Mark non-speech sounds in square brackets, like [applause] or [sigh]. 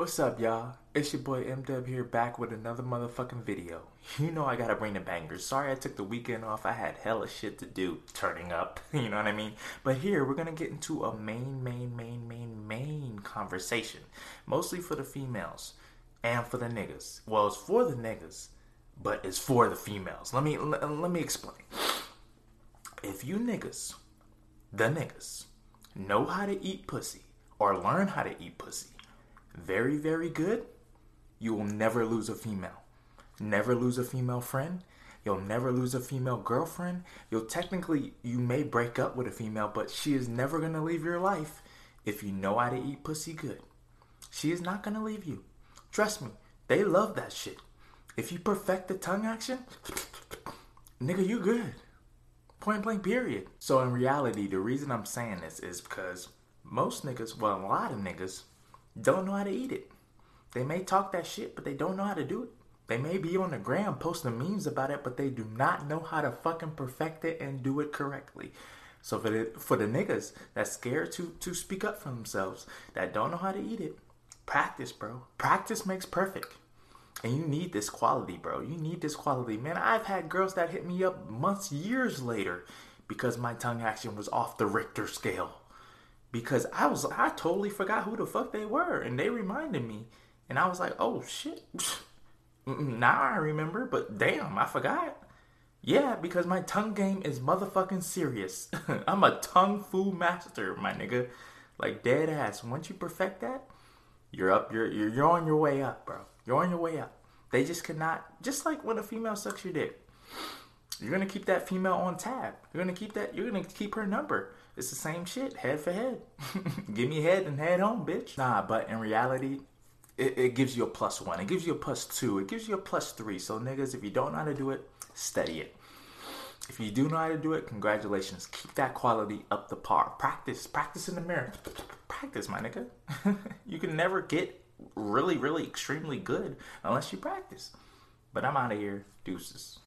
What's up, y'all? It's your boy M Dub here, back with another motherfucking video. You know I gotta bring the bangers. Sorry I took the weekend off. I had hella shit to do, turning up. [laughs] You know what I mean? But here we're gonna get into a main, main, main, main, main conversation, mostly for the females and for the niggas. Well, it's for the niggas, but it's for the females. Let me let me explain. If you niggas, the niggas, know how to eat pussy or learn how to eat pussy very, very good, you will never lose a female. Never lose a female friend. You'll never lose a female girlfriend. You'll technically, you may break up with a female, but she is never going to leave your life if you know how to eat pussy good. She is not going to leave you. Trust me, they love that shit. If you perfect the tongue action, [sniffs] nigga, you good. Point blank, period. So, in reality, the reason I'm saying this is because most niggas, well, a lot of niggas, don't know how to eat it. They may talk that shit, but they don't know how to do it. They may be on the gram posting memes about it, but they do not know how to fucking perfect it and do it correctly. So for the for the niggas that's scared to to speak up for themselves, that don't know how to eat it, practice, bro. Practice makes perfect. And you need this quality, bro. You need this quality. Man, I've had girls that hit me up months, years later because my tongue action was off the Richter scale because I was I totally forgot who the fuck they were, and they reminded me, and I was like, oh shit, [laughs] now I remember, but damn, I forgot. Yeah, because my tongue game is motherfucking serious. [laughs] I'm a tongue fu master, my nigga. Like dead ass. Once you perfect that, you're up. You're you're, you're on your way up, bro. You're on your way up. They just cannot. Just like when a female sucks your dick, you're gonna keep that female on tab. You're gonna keep that. You're gonna keep her number. It's the same shit, head for head. [laughs] Give me head and head home, bitch. Nah, but in reality, it, it, gives you a plus one. It gives you a plus two. It gives you a plus three. So niggas, if you don't know how to do it, study it. If you do know how to do it, congratulations. Keep that quality up the par. Practice. Practice in the mirror. Practice, my nigga. [laughs] you can never get really, really extremely good unless you practice. But I'm out of here. Deuces.